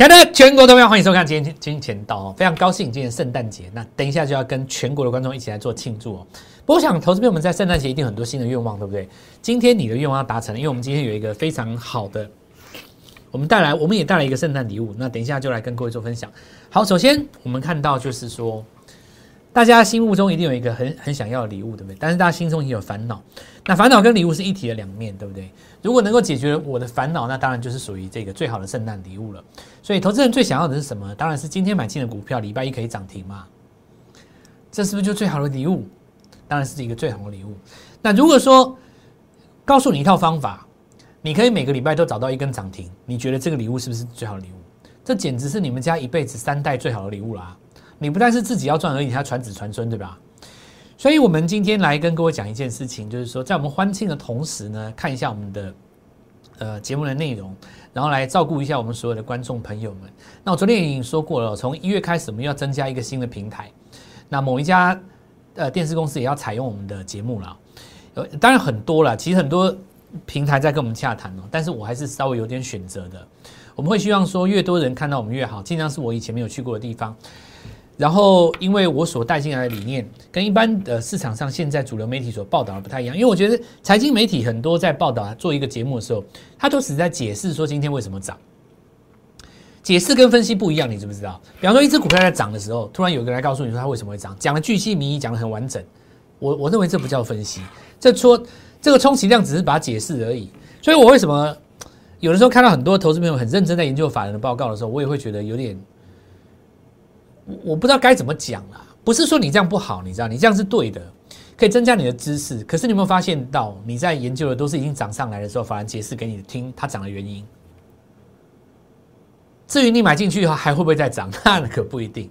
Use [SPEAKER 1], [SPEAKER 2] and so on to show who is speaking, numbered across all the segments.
[SPEAKER 1] 亲爱的全国投票，欢迎收看今天金钱道哦，非常高兴今天圣诞节，那等一下就要跟全国的观众一起来做庆祝哦。不过我想，投资朋友们在圣诞节一定很多新的愿望，对不对？今天你的愿望要达成，因为我们今天有一个非常好的，我们带来，我们也带来一个圣诞礼物，那等一下就来跟各位做分享。好，首先我们看到就是说。大家心目中一定有一个很很想要的礼物，对不对？但是大家心中也有烦恼，那烦恼跟礼物是一体的两面，对不对？如果能够解决我的烦恼，那当然就是属于这个最好的圣诞礼物了。所以投资人最想要的是什么？当然是今天买进的股票，礼拜一可以涨停嘛？这是不是就最好的礼物？当然是一个最好的礼物。那如果说告诉你一套方法，你可以每个礼拜都找到一根涨停，你觉得这个礼物是不是最好的礼物？这简直是你们家一辈子三代最好的礼物啦！你不但是自己要赚而已，还要传子传孙，对吧？所以，我们今天来跟各位讲一件事情，就是说，在我们欢庆的同时呢，看一下我们的呃节目的内容，然后来照顾一下我们所有的观众朋友们。那我昨天已经说过了，从一月开始，我们要增加一个新的平台。那某一家呃电视公司也要采用我们的节目了。呃，当然很多了，其实很多平台在跟我们洽谈哦，但是我还是稍微有点选择的。我们会希望说，越多人看到我们越好，尽量是我以前没有去过的地方。然后，因为我所带进来的理念跟一般的市场上现在主流媒体所报道的不太一样，因为我觉得财经媒体很多在报道做一个节目的时候，他都只在解释说今天为什么涨，解释跟分析不一样，你知不知道？比方说，一只股票在涨的时候，突然有个人来告诉你说它为什么会涨，讲的巨细靡遗，讲的很完整。我我认为这不叫分析，这说这个充其量只是把它解释而已。所以我为什么有的时候看到很多投资朋友很认真在研究法人的报告的时候，我也会觉得有点。我不知道该怎么讲啦，不是说你这样不好，你知道，你这样是对的，可以增加你的知识。可是你有没有发现到，你在研究的都是已经涨上来的时候，反而解释给你听它涨的原因。至于你买进去以后还会不会再涨，那可不一定，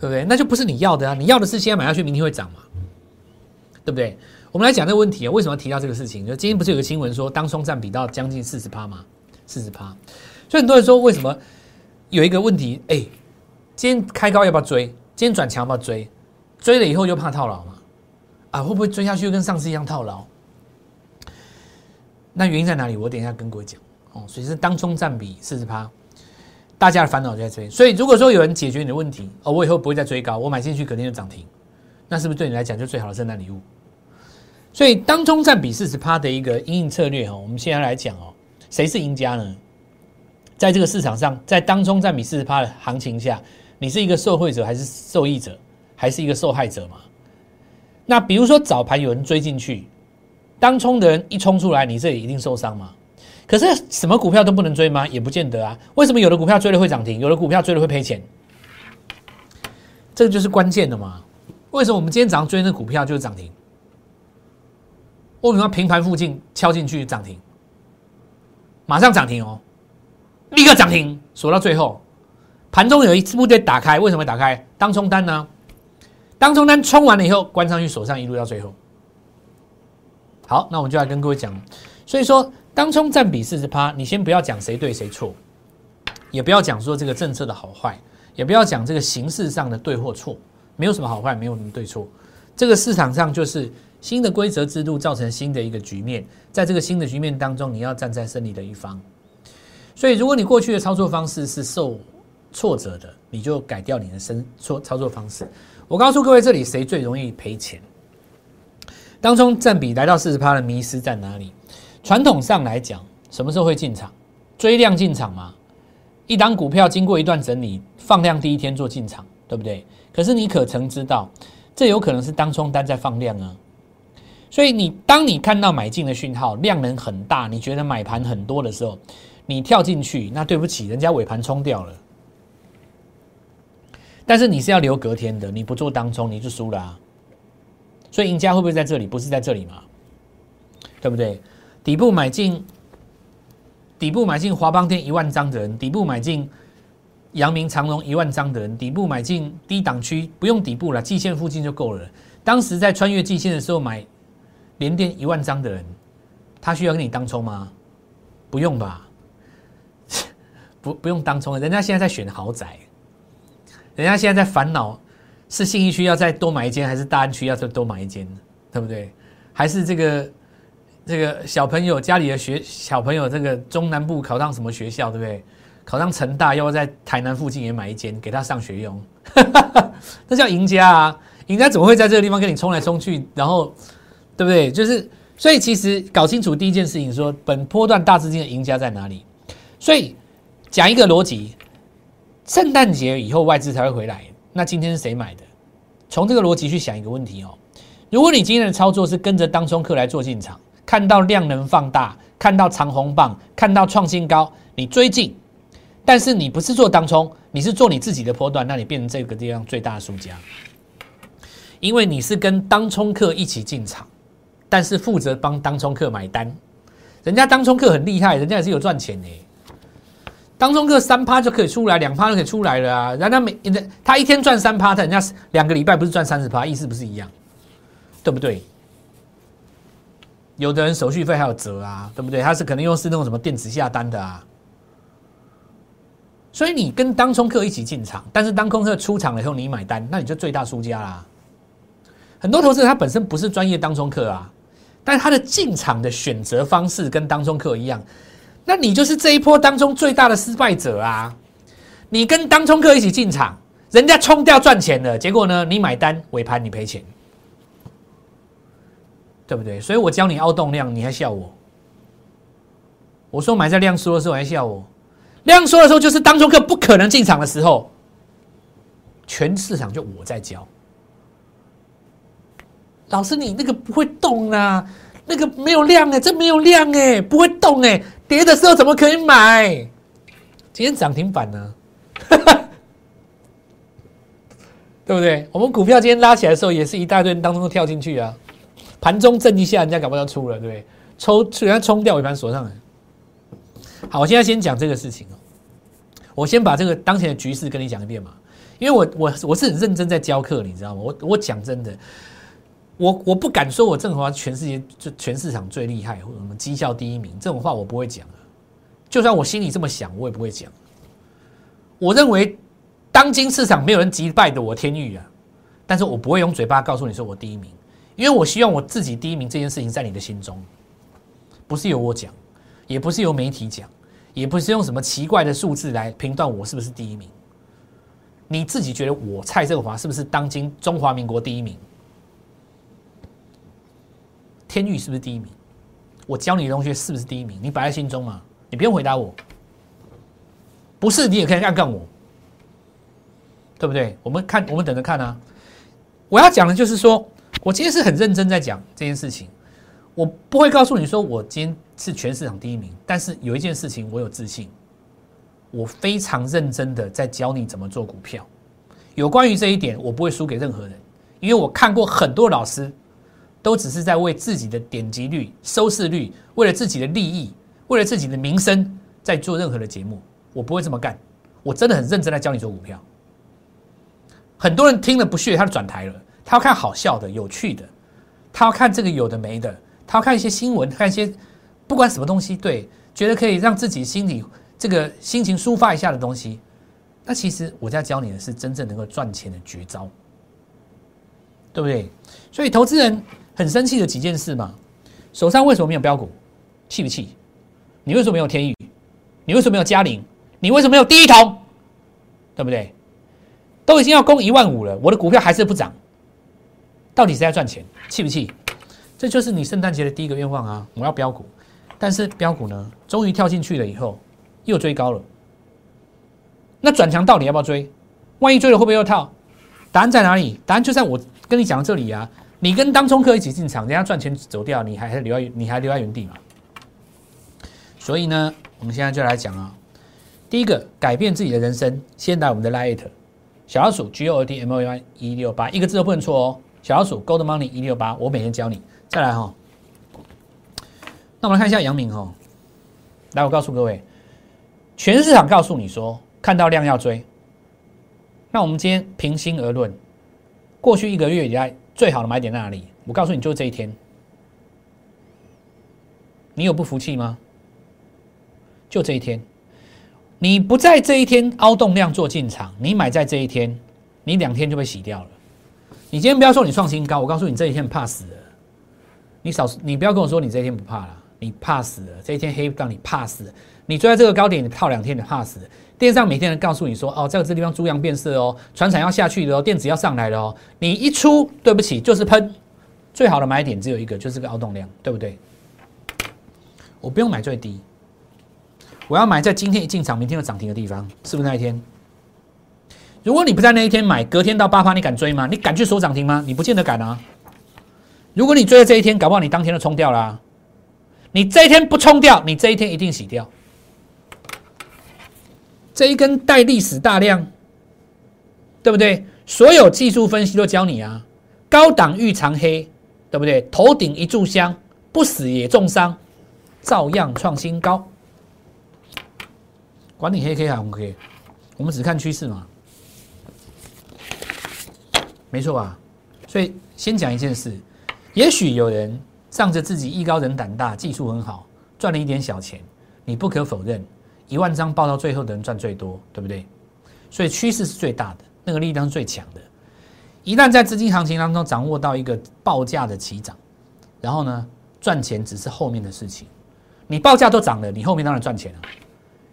[SPEAKER 1] 对不对？那就不是你要的啊！你要的是现在买下去，明天会涨嘛，对不对？我们来讲这个问题啊，为什么提到这个事情？就今天不是有个新闻说，当冲占比到将近四十趴吗？四十趴，所以很多人说，为什么有一个问题？哎。今天开高要不要追？今天转强要不要追？追了以后又怕套牢嘛？啊，会不会追下去又跟上次一样套牢？那原因在哪里？我等一下跟各位讲哦。所以是当中占比四十趴，大家的烦恼就在这边。所以如果说有人解决你的问题，哦，我以后不会再追高，我买进去肯定就涨停，那是不是对你来讲就最好的圣诞礼物？所以当中占比四十趴的一个应营策略哦，我们现在来讲哦，谁是赢家呢？在这个市场上，在当中占比四十趴的行情下。你是一个受惠者还是受益者，还是一个受害者嘛？那比如说早盘有人追进去，当冲的人一冲出来，你这里一定受伤吗？可是什么股票都不能追吗？也不见得啊。为什么有的股票追了会涨停，有的股票追了会赔钱？这个就是关键的嘛。为什么我们今天早上追那股票就是涨停？为什么平盘附近敲进去涨停？马上涨停哦，立刻涨停，锁到最后。盘中有一支部队打开，为什么打开？当冲单呢？当冲单冲完了以后，关上去锁上，一路到最后。好，那我们就来跟各位讲。所以说，当冲占比四十趴，你先不要讲谁对谁错，也不要讲说这个政策的好坏，也不要讲这个形式上的对或错，没有什么好坏，没有什么对错。这个市场上就是新的规则制度造成新的一个局面，在这个新的局面当中，你要站在胜利的一方。所以，如果你过去的操作方式是受挫折的，你就改掉你的生操操作方式。我告诉各位，这里谁最容易赔钱？当中占比来到四十趴的迷失在哪里？传统上来讲，什么时候会进场？追量进场吗？一档股票经过一段整理，放量第一天做进场，对不对？可是你可曾知道，这有可能是当冲单在放量啊？所以你当你看到买进的讯号，量能很大，你觉得买盘很多的时候，你跳进去，那对不起，人家尾盘冲掉了。但是你是要留隔天的，你不做当冲你就输了啊！所以赢家会不会在这里？不是在这里嘛？对不对？底部买进，底部买进华邦电一万张的人，底部买进阳明长隆一万张的人，底部买进低档区不用底部了，季线附近就够了。当时在穿越季线的时候买连电一万张的人，他需要跟你当冲吗？不用吧？不不用当冲人家现在在选豪宅。人家现在在烦恼，是信义区要再多买一间，还是大安区要再多买一间，对不对？还是这个这个小朋友家里的学小朋友，这个中南部考上什么学校，对不对？考上成大，要不在台南附近也买一间给他上学用，那叫赢家啊！赢家怎么会在这个地方跟你冲来冲去？然后，对不对？就是，所以其实搞清楚第一件事情，说本波段大资金的赢家在哪里。所以讲一个逻辑，圣诞节以后外资才会回来。那今天是谁买的？从这个逻辑去想一个问题哦。如果你今天的操作是跟着当中客来做进场，看到量能放大，看到长红棒，看到创新高，你追进。但是你不是做当冲，你是做你自己的波段，那你变成这个地方最大的输家，因为你是跟当冲客一起进场，但是负责帮当冲客买单，人家当冲客很厉害，人家也是有赚钱的，当中客三趴就可以出来，两趴就可以出来了啊，人家每他一天赚三趴，他人家两个礼拜不是赚三十趴，意思不是一样，对不对？有的人手续费还有折啊，对不对？他是可能用是那种什么电子下单的啊。所以你跟当冲客一起进场，但是当空客出场了以后你买单，那你就最大输家啦。很多投资者他本身不是专业当冲客啊，但是他的进场的选择方式跟当冲客一样，那你就是这一波当中最大的失败者啊。你跟当冲客一起进场，人家冲掉赚钱了，结果呢你买单尾盘你赔钱，对不对？所以我教你凹动量，你还笑我？我说买在量缩的时候还笑我？量缩的时候，就是当中客不可能进场的时候，全市场就我在教。老师，你那个不会动啊，那个没有量哎，这没有量哎，不会动哎，跌的时候怎么可以买？今天涨停板呢？对不对？我们股票今天拉起来的时候，也是一大堆人当中跳进去啊，盘中震一下，人家搞不到出了，对不对？抽，人家冲掉尾盘锁上来。好，我现在先讲这个事情哦。我先把这个当前的局势跟你讲一遍嘛，因为我我我是很认真在教课，你知道吗？我我讲真的，我我不敢说我正华全世界就全市场最厉害或者什么绩效第一名这种话我不会讲啊。就算我心里这么想，我也不会讲。我认为当今市场没有人击败的我天域啊，但是我不会用嘴巴告诉你说我第一名，因为我希望我自己第一名这件事情在你的心中，不是由我讲。也不是由媒体讲，也不是用什么奇怪的数字来评断我是不是第一名。你自己觉得我蔡振华是不是当今中华民国第一名？天域是不是第一名？我教你的同学是不是第一名？你摆在心中嘛？你不用回答我。不是，你也可以干干我，对不对？我们看，我们等着看啊。我要讲的就是说，我今天是很认真在讲这件事情。我不会告诉你说我今天是全市场第一名，但是有一件事情我有自信，我非常认真的在教你怎么做股票。有关于这一点，我不会输给任何人，因为我看过很多老师，都只是在为自己的点击率、收视率，为了自己的利益，为了自己的名声，在做任何的节目。我不会这么干，我真的很认真在教你做股票。很多人听了不屑，他就转台了，他要看好笑的、有趣的，他要看这个有的没的。他要看一些新闻，看一些不管什么东西，对，觉得可以让自己心里这个心情抒发一下的东西。那其实我在教你的是真正能够赚钱的绝招，对不对？所以投资人很生气的几件事嘛，手上为什么没有标股？气不气？你为什么没有天宇？你为什么没有嘉玲？你为什么没有第一桶？对不对？都已经要攻一万五了，我的股票还是不涨，到底谁在赚钱？气不气？这就是你圣诞节的第一个愿望啊！我要标股，但是标股呢，终于跳进去了以后，又追高了。那转强到底要不要追？万一追了会不会又套？答案在哪里？答案就在我跟你讲的这里啊！你跟当冲客一起进场，人家赚钱走掉，你还是留在你还留在原地嘛？所以呢，我们现在就来讲啊，第一个改变自己的人生，先来我们的 Light 小老鼠 G O D M O Y 一六八，一个字都不能错哦。小老鼠 Gold Money 一六八，我每天教你。再来哈，那我们看一下杨明哈。来，我告诉各位，全市场告诉你说看到量要追。那我们今天平心而论，过去一个月以来最好的买点在哪里？我告诉你，就是这一天。你有不服气吗？就这一天，你不在这一天凹动量做进场，你买在这一天，你两天就被洗掉了。你今天不要说你创新高，我告诉你这一天怕死了。你少，你不要跟我说你这一天不怕了，你怕死了。这一天黑让你怕死，你追在这个高点，你套两天，你怕死。电商每天人告诉你说，哦，在这个地方猪羊变色哦，船产要下去了哦，电子要上来了哦。你一出，对不起，就是喷。最好的买点只有一个，就是个凹动量，对不对？我不用买最低，我要买在今天一进场，明天有涨停的地方，是不是那一天？如果你不在那一天买，隔天到八趴，你敢追吗？你敢去守涨停吗？你不见得敢啊。如果你追在这一天，搞不好你当天就冲掉了。你这一天不冲掉，你这一天一定洗掉。这一根带历史大量，对不对？所有技术分析都教你啊，高档遇长黑，对不对？头顶一炷香，不死也重伤，照样创新高。管你黑 K 还红 K，我们只看趋势嘛，没错吧？所以先讲一件事，也许有人仗着自己艺高人胆大，技术很好，赚了一点小钱，你不可否认。一万张报到最后的人赚最多，对不对？所以趋势是最大的，那个力量是最强的。一旦在资金行情当中掌握到一个报价的起涨，然后呢，赚钱只是后面的事情。你报价都涨了，你后面当然赚钱了。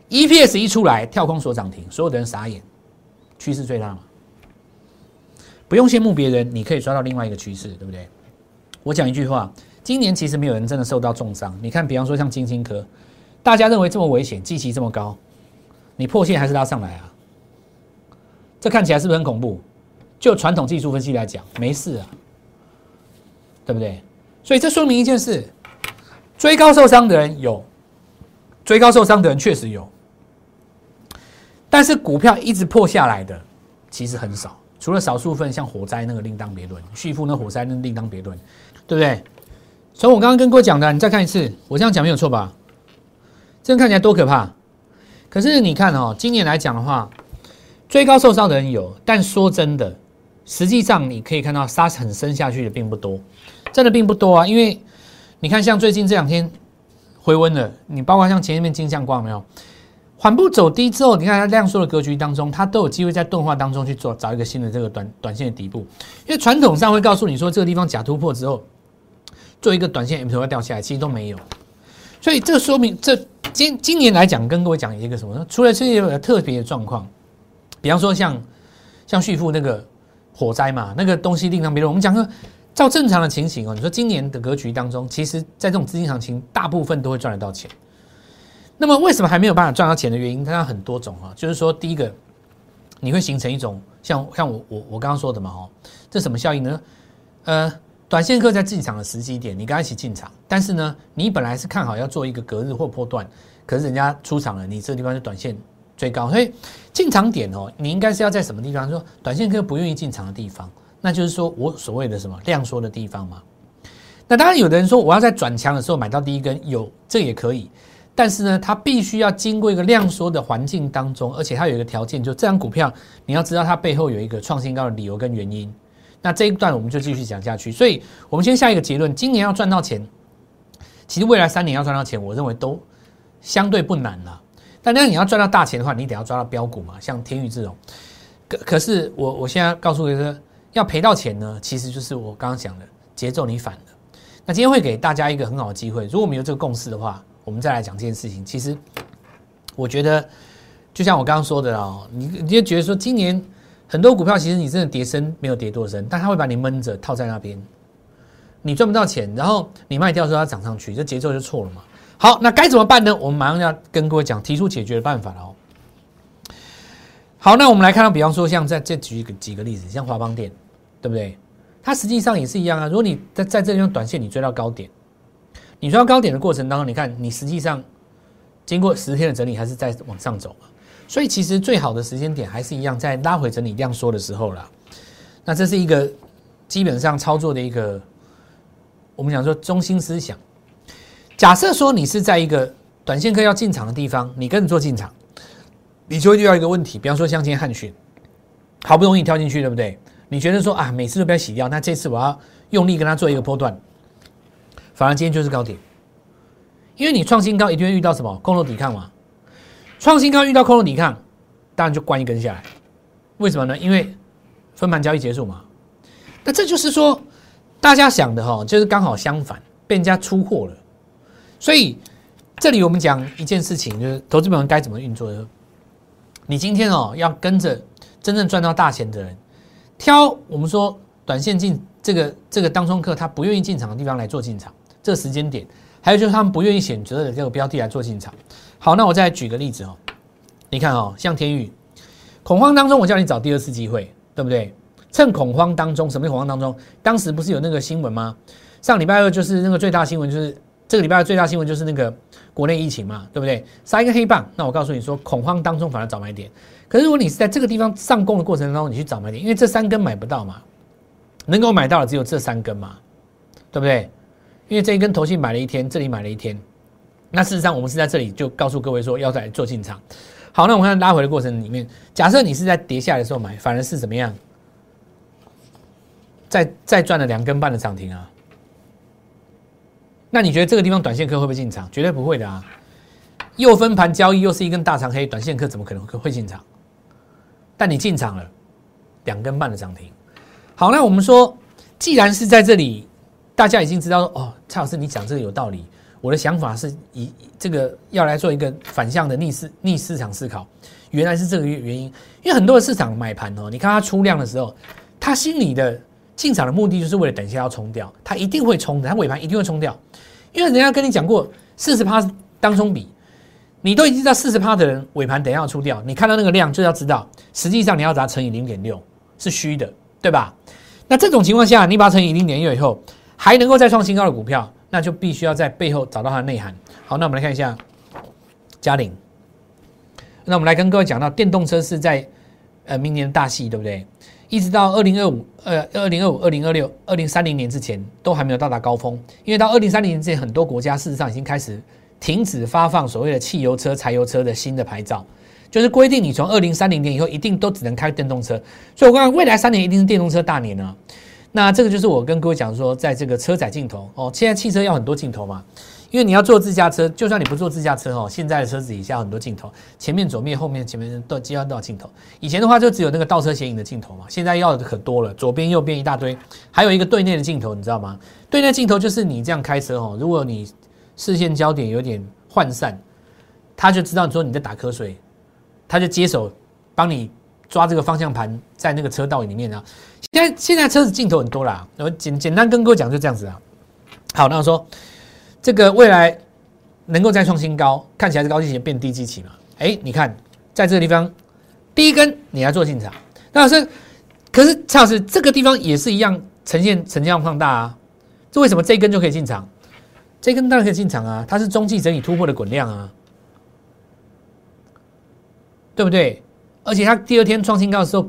[SPEAKER 1] EPS 一出来，跳空所涨停，所有的人傻眼。趋势最大嘛，不用羡慕别人，你可以抓到另外一个趋势，对不对？我讲一句话，今年其实没有人真的受到重伤。你看，比方说像金星科。大家认为这么危险，基期这么高，你破线还是拉上来啊？这看起来是不是很恐怖？就传统技术分析来讲，没事啊，对不对？所以这说明一件事：追高受伤的人有，追高受伤的人确实有，但是股票一直破下来的其实很少，除了少数份像火灾那个另当别论，旭富那火灾那另当别论，对不对？从我刚刚跟各位讲的，你再看一次，我这样讲没有错吧？这样看起来多可怕！可是你看哦，今年来讲的话，追高受伤的人有，但说真的，实际上你可以看到杀很深下去的并不多，真的并不多啊。因为你看，像最近这两天回温了，你包括像前面金相光没有缓步走低之后，你看它量缩的格局当中，它都有机会在钝化当中去做找一个新的这个短短线的底部。因为传统上会告诉你说，这个地方假突破之后，做一个短线 M 头要掉下来，其实都没有。所以这说明这。今今年来讲，跟各位讲一个什么呢？除了这些特别的状况，比方说像像旭富那个火灾嘛，那个东西另当别论。我们讲说，照正常的情形哦，你说今年的格局当中，其实在这种资金行情，大部分都会赚得到钱。那么为什么还没有办法赚到钱的原因，它有很多种啊。就是说，第一个，你会形成一种像像我我我刚刚说的嘛哦，这什么效应呢？呃。短线客在进场的时机点，你跟他一起进场，但是呢，你本来是看好要做一个隔日或波段，可是人家出场了，你这个地方是短线最高，所以进场点哦，你应该是要在什么地方？说短线客不愿意进场的地方，那就是说我所谓的什么量缩的地方嘛。那当然，有的人说我要在转强的时候买到第一根，有这也可以，但是呢，它必须要经过一个量缩的环境当中，而且它有一个条件，就这张股票你要知道它背后有一个创新高的理由跟原因。那这一段我们就继续讲下去，所以我们先下一个结论：今年要赚到钱，其实未来三年要赚到钱，我认为都相对不难了。但那你要赚到大钱的话，你得要抓到标股嘛，像天宇这种。可可是我我现在告诉你说，要赔到钱呢，其实就是我刚刚讲的节奏你反了。那今天会给大家一个很好的机会，如果没有这个共识的话，我们再来讲这件事情。其实我觉得，就像我刚刚说的哦，你你就觉得说今年。很多股票其实你真的跌深没有跌多深，但它会把你闷着套在那边，你赚不到钱，然后你卖掉之后它涨上去，这节奏就错了嘛。好，那该怎么办呢？我们马上要跟各位讲提出解决的办法了。好，那我们来看到，比方说像在这举个几个例子，像华邦电，对不对？它实际上也是一样啊。如果你在在这地方短线你追到高点，你追到高点的过程当中，你看你实际上经过十天的整理还是在往上走嘛。所以其实最好的时间点还是一样，在拉回整理量缩的时候了。那这是一个基本上操作的一个，我们讲说中心思想。假设说你是在一个短线客要进场的地方，你跟着做进场，你就会遇到一个问题。比方说像今天汉讯，好不容易跳进去，对不对？你觉得说啊，每次都不要洗掉，那这次我要用力跟他做一个波段，反而今天就是高点，因为你创新高一定会遇到什么空头抵抗嘛。创新高遇到空头抵抗，当然就关一根下来。为什么呢？因为分盘交易结束嘛。那这就是说，大家想的哈，就是刚好相反，被人家出货了。所以这里我们讲一件事情，就是投资本该怎么运作的。你今天哦，要跟着真正赚到大钱的人，挑我们说短线进这个这个当中客他不愿意进场的地方来做进场，这个时间点，还有就是他们不愿意选择的这个标的来做进场。好，那我再举个例子哦，你看哦，像天宇，恐慌当中我叫你找第二次机会，对不对？趁恐慌当中，什么恐慌当中？当时不是有那个新闻吗？上礼拜二就是那个最大新闻，就是这个礼拜的最大新闻就是那个国内疫情嘛，对不对？杀一个黑棒，那我告诉你说，恐慌当中反而找买点。可是如果你是在这个地方上攻的过程当中，你去找买点，因为这三根买不到嘛，能够买到的只有这三根嘛，对不对？因为这一根头信买了一天，这里买了一天，那事实上我们是在这里就告诉各位说要在做进场。好，那我们看拉回的过程里面，假设你是在跌下来的时候买，反而是怎么样？再再赚了两根半的涨停啊！那你觉得这个地方短线客会不会进场？绝对不会的啊！又分盘交易，又是一根大长黑，短线客怎么可能会进场？但你进场了，两根半的涨停。好，那我们说，既然是在这里，大家已经知道哦，蔡老师你讲这个有道理。我的想法是以这个要来做一个反向的逆市逆市场思考，原来是这个原因。因为很多的市场买盘哦，你看它出量的时候，他心里的进场的目的就是为了等一下要冲掉，他一定会冲的，他尾盘一定会冲掉。因为人家跟你讲过，四十趴当中比，你都已经知道四十趴的人尾盘等一下要出掉，你看到那个量就要知道，实际上你要把它乘以零点六是虚的，对吧？那这种情况下，你把它乘以零点六以后，还能够再创新高的股票，那就必须要在背后找到它的内涵。好，那我们来看一下嘉陵。那我们来跟各位讲到，电动车是在呃明年的大戏，对不对？一直到二零二五、呃二零二五、二零二六、二零三零年之前，都还没有到达高峰。因为到二零三零年之前，很多国家事实上已经开始停止发放所谓的汽油车、柴油车的新的牌照，就是规定你从二零三零年以后一定都只能开电动车。所以我讲未来三年一定是电动车大年啊。那这个就是我跟各位讲说，在这个车载镜头哦，现在汽车要很多镜头嘛。因为你要做自驾车，就算你不做自驾车哦，现在的车子底下很多镜头，前面、左面、后面、前面都几乎都有镜头。以前的话就只有那个倒车显影的镜头嘛，现在要的可多了，左边、右边一大堆，还有一个对内的镜头，你知道吗？对内镜头就是你这样开车哦，如果你视线焦点有点涣散，他就知道说你在打瞌睡，他就接手帮你抓这个方向盘在那个车道里面啊。现在现在车子镜头很多啦，我简简单跟各位讲就这样子啊。好，那我说。这个未来能够再创新高，看起来是高基期变低基期嘛？哎，你看在这个地方第一根你来做进场，那是可是蔡老师这个地方也是一样呈现成交量放大啊，这为什么这一根就可以进场？这根当然可以进场啊，它是中继整理突破的滚量啊，对不对？而且它第二天创新高的时候，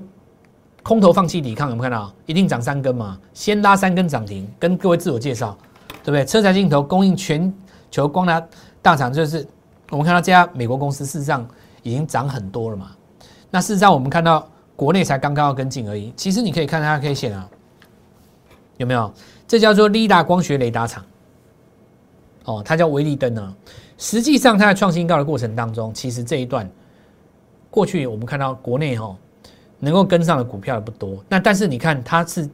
[SPEAKER 1] 空头放弃抵抗，有没有看到？一定涨三根嘛，先拉三根涨停，跟各位自我介绍。对不对？车载镜头供应全球光达大厂，就是我们看到这家美国公司，事实上已经涨很多了嘛。那事实上我们看到国内才刚刚要跟进而已。其实你可以看它 K 线啊，有没有？这叫做利达光学雷达厂。哦，它叫威力灯呢。实际上它在创新高的过程当中，其实这一段过去我们看到国内哈能够跟上的股票也不多。那但是你看它是。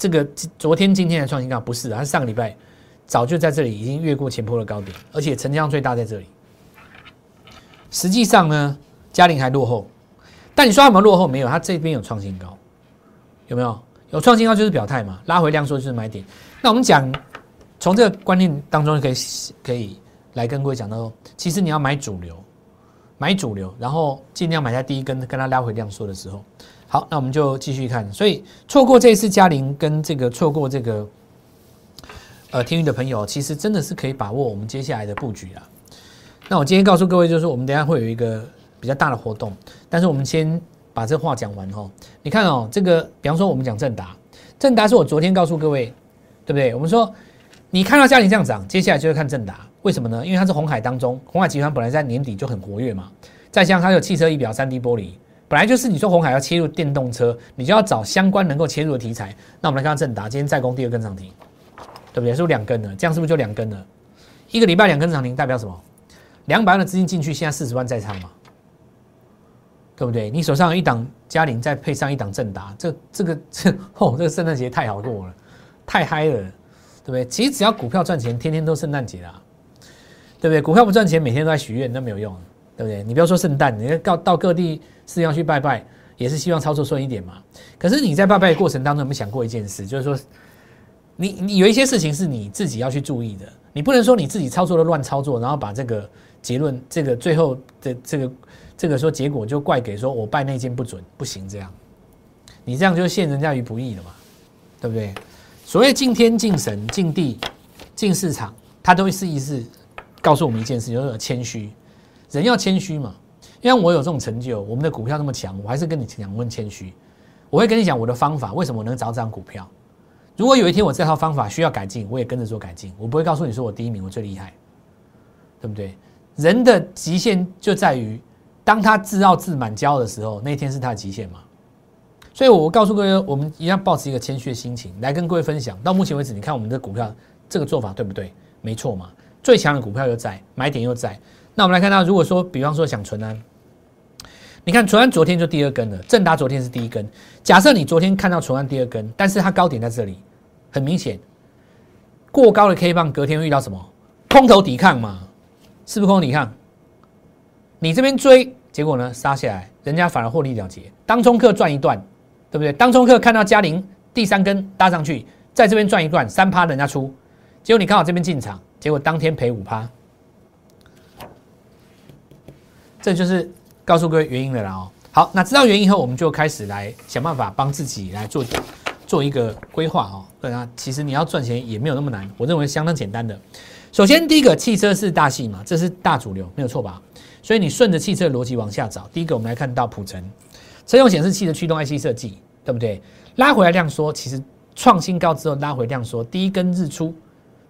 [SPEAKER 1] 这个昨天、今天的创新高不是，它上个礼拜早就在这里已经越过前坡的高点，而且成交量最大在这里。实际上呢，嘉陵还落后，但你说有没有落后？没有，它这边有创新高，有没有？有创新高就是表态嘛，拉回量说就是买点。那我们讲从这个观念当中可以可以来跟各位讲到，其实你要买主流，买主流，然后尽量买在第一根跟它拉回量缩的时候。好，那我们就继续看。所以错过这一次嘉玲跟这个错过这个呃天运的朋友，其实真的是可以把握我们接下来的布局啊。那我今天告诉各位，就是我们等下会有一个比较大的活动，但是我们先把这话讲完哦。你看哦，这个比方说我们讲正达，正达是我昨天告诉各位，对不对？我们说你看到嘉玲这样涨，接下来就会看正达，为什么呢？因为它是红海当中，红海集团本来在年底就很活跃嘛，再加上它有汽车仪表、三 D 玻璃。本来就是你说红海要切入电动车，你就要找相关能够切入的题材。那我们来看看正达，今天再攻第二根涨停，对不对？是不是两根了？这样是不是就两根了？一个礼拜两根涨停代表什么？两百万的资金进去，现在四十万在场嘛，对不对？你手上有一档嘉陵，再配上一档正达，这这个这 哦，这个圣诞节太好过了，太嗨了，对不对？其实只要股票赚钱，天天都圣诞节啊。对不对？股票不赚钱，每天都在许愿，那没有用，对不对？你不要说圣诞，你要到到各地寺庙去拜拜，也是希望操作顺一点嘛。可是你在拜拜的过程当中，有没有想过一件事？就是说，你你有一些事情是你自己要去注意的，你不能说你自己操作的乱操作，然后把这个结论，这个最后的这个这个说结果就怪给说我拜那件不准，不行这样，你这样就陷人家于不义了嘛，对不对？所谓敬天敬神敬地敬市场，它都会是意思告诉我们一件事，就是谦虚，人要谦虚嘛。因为我有这种成就，我们的股票那么强，我还是跟你讲问谦虚。我会跟你讲我的方法，为什么我能找这张股票？如果有一天我这套方法需要改进，我也跟着做改进。我不会告诉你说我第一名，我最厉害，对不对？人的极限就在于，当他自傲自满、骄傲的时候，那一天是他的极限嘛。所以，我告诉各位，我们一样保持一个谦虚的心情来跟各位分享。到目前为止，你看我们的股票这个做法对不对？没错嘛，最强的股票又在，买点又在。那我们来看到，如果说，比方说想存安，你看纯安昨天就第二根了，正达昨天是第一根。假设你昨天看到纯安第二根，但是它高点在这里，很明显，过高的 K 棒隔天会遇到什么？空头抵抗嘛，是不是空头抵抗？你这边追，结果呢杀下来，人家反而获利了结，当冲客赚一段。对不对？当冲客看到嘉陵第三根搭上去，在这边赚一段三趴，人家出，结果你刚好这边进场，结果当天赔五趴，这就是告诉各位原因的了哦。好，那知道原因后，我们就开始来想办法帮自己来做做一个规划哦。对啊，其实你要赚钱也没有那么难，我认为相当简单的。首先，第一个汽车是大戏嘛，这是大主流，没有错吧？所以你顺着汽车逻辑往下找，第一个我们来看到普城。车用显示器的驱动 IC 设计，对不对？拉回来量缩，其实创新高之后拉回量缩，第一根日出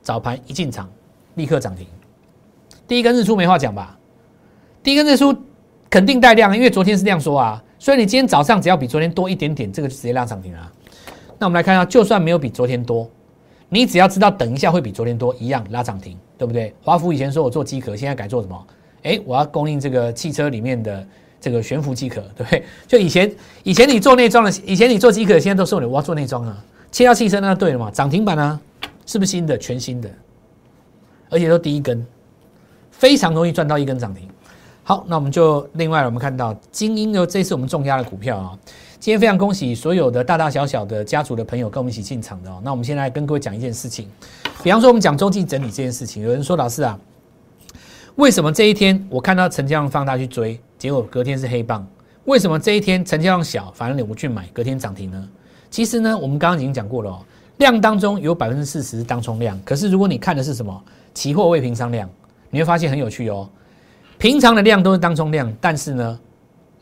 [SPEAKER 1] 早盘一进场立刻涨停。第一根日出没话讲吧？第一根日出肯定带量，因为昨天是这样说啊，所以你今天早上只要比昨天多一点点，这个就直接拉涨停啊。那我们来看一下，就算没有比昨天多，你只要知道等一下会比昨天多一样拉涨停，对不对？华福以前说我做机壳，现在改做什么？哎，我要供应这个汽车里面的。这个悬浮机壳，对不对？就以前以前你做内装的，以前你做机壳，现在都是你我要做内装啊。切到汽车那对了嘛？涨停板啊，是不是新的？全新的，而且都第一根，非常容易赚到一根涨停。好，那我们就另外我们看到精英的这次我们重压的股票啊，今天非常恭喜所有的大大小小的家族的朋友跟我们一起进场的哦。那我们现在跟各位讲一件事情，比方说我们讲中继整理这件事情，有人说老师啊。为什么这一天我看到成交量放大去追，结果隔天是黑棒？为什么这一天成交量小，反而你不去买，隔天涨停呢？其实呢，我们刚刚已经讲过了哦，量当中有百分之四十是当冲量。可是如果你看的是什么期货未平仓量，你会发现很有趣哦。平常的量都是当冲量，但是呢，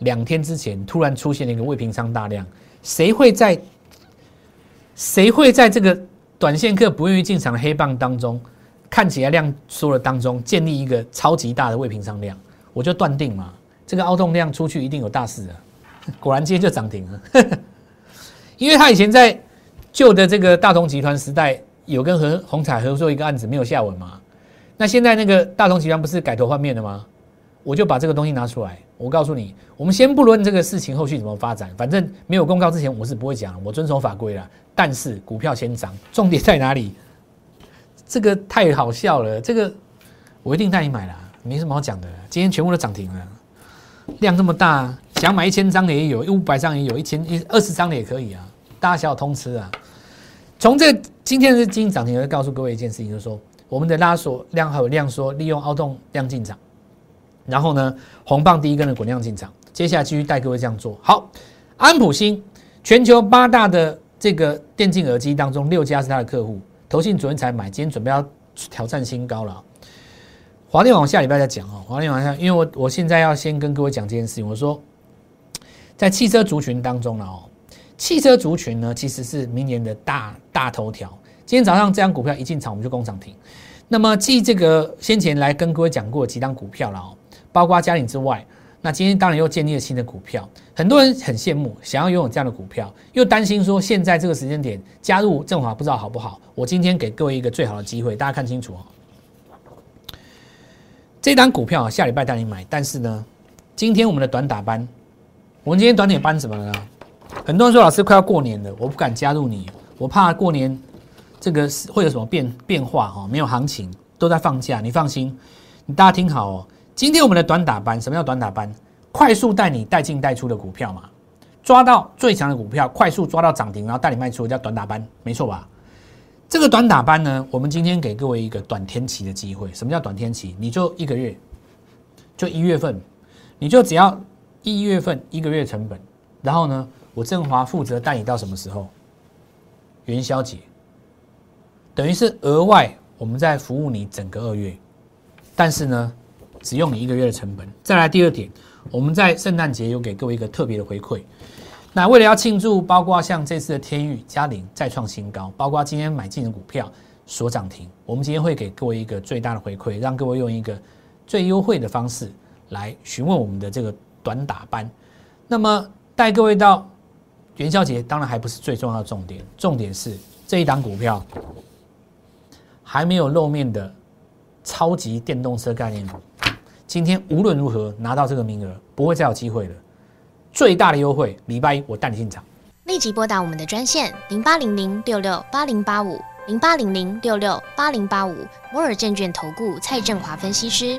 [SPEAKER 1] 两天之前突然出现了一个未平仓大量，谁会在谁会在这个短线客不愿意进场的黑棒当中？看起来量缩了当中建立一个超级大的未平仓量，我就断定嘛，这个凹洞量出去一定有大事啊！果然今天就涨停了，因为他以前在旧的这个大同集团时代有跟和红彩合作一个案子没有下文嘛，那现在那个大同集团不是改头换面了吗？我就把这个东西拿出来，我告诉你，我们先不论这个事情后续怎么发展，反正没有公告之前我是不会讲，我遵守法规了。但是股票先涨，重点在哪里？这个太好笑了，这个我一定带你买了，没什么好讲的。今天全部都涨停了，量这么大，想买一千张的也有，五百张也有，一千一二十张的也可以啊，大小通吃啊。从这今天的金涨停，我告诉各位一件事情，就是说我们的拉锁量还有量缩，利用凹洞量进场，然后呢红棒第一根的滚量进场，接下来继续带各位这样做好。安普新全球八大的这个电竞耳机当中，六家是他的客户。投信昨天才买，今天准备要挑战新高了。华电网下礼拜再讲哦。华电网下，因为我我现在要先跟各位讲这件事情。我说，在汽车族群当中了哦，汽车族群呢其实是明年的大大头条。今天早上这张股票一进场，我们就攻涨停。那么继这个先前来跟各位讲过几张股票了哦，包括嘉陵之外。那今天当然又建立了新的股票，很多人很羡慕，想要拥有这样的股票，又担心说现在这个时间点加入正华不知道好不好。我今天给各位一个最好的机会，大家看清楚哦。这单股票下礼拜带你买，但是呢，今天我们的短打班，我们今天短点班什么呢？很多人说老师快要过年了，我不敢加入你，我怕过年这个会有什么变变化哈，没有行情，都在放假，你放心。你大家听好哦，今天我们的短打班，什么叫短打班？快速带你带进带出的股票嘛，抓到最强的股票，快速抓到涨停，然后带你卖出，叫短打班，没错吧？这个短打班呢，我们今天给各位一个短天期的机会。什么叫短天期？你就一个月，就一月份，你就只要一月份一个月成本，然后呢，我振华负责带你到什么时候？元宵节，等于是额外我们在服务你整个二月，但是呢，只用你一个月的成本。再来第二点。我们在圣诞节有给各位一个特别的回馈，那为了要庆祝，包括像这次的天域、嘉陵再创新高，包括今天买进的股票所涨停，我们今天会给各位一个最大的回馈，让各位用一个最优惠的方式来询问我们的这个短打班。那么带各位到元宵节，当然还不是最重要的重点，重点是这一档股票还没有露面的超级电动车概念股。今天无论如何拿到这个名额，不会再有机会了。最大的优惠，礼拜一我带你进场。
[SPEAKER 2] 立即拨打我们的专线零八零零六六八零八五零八零零六六八零八五摩尔证券投顾蔡振华分析师。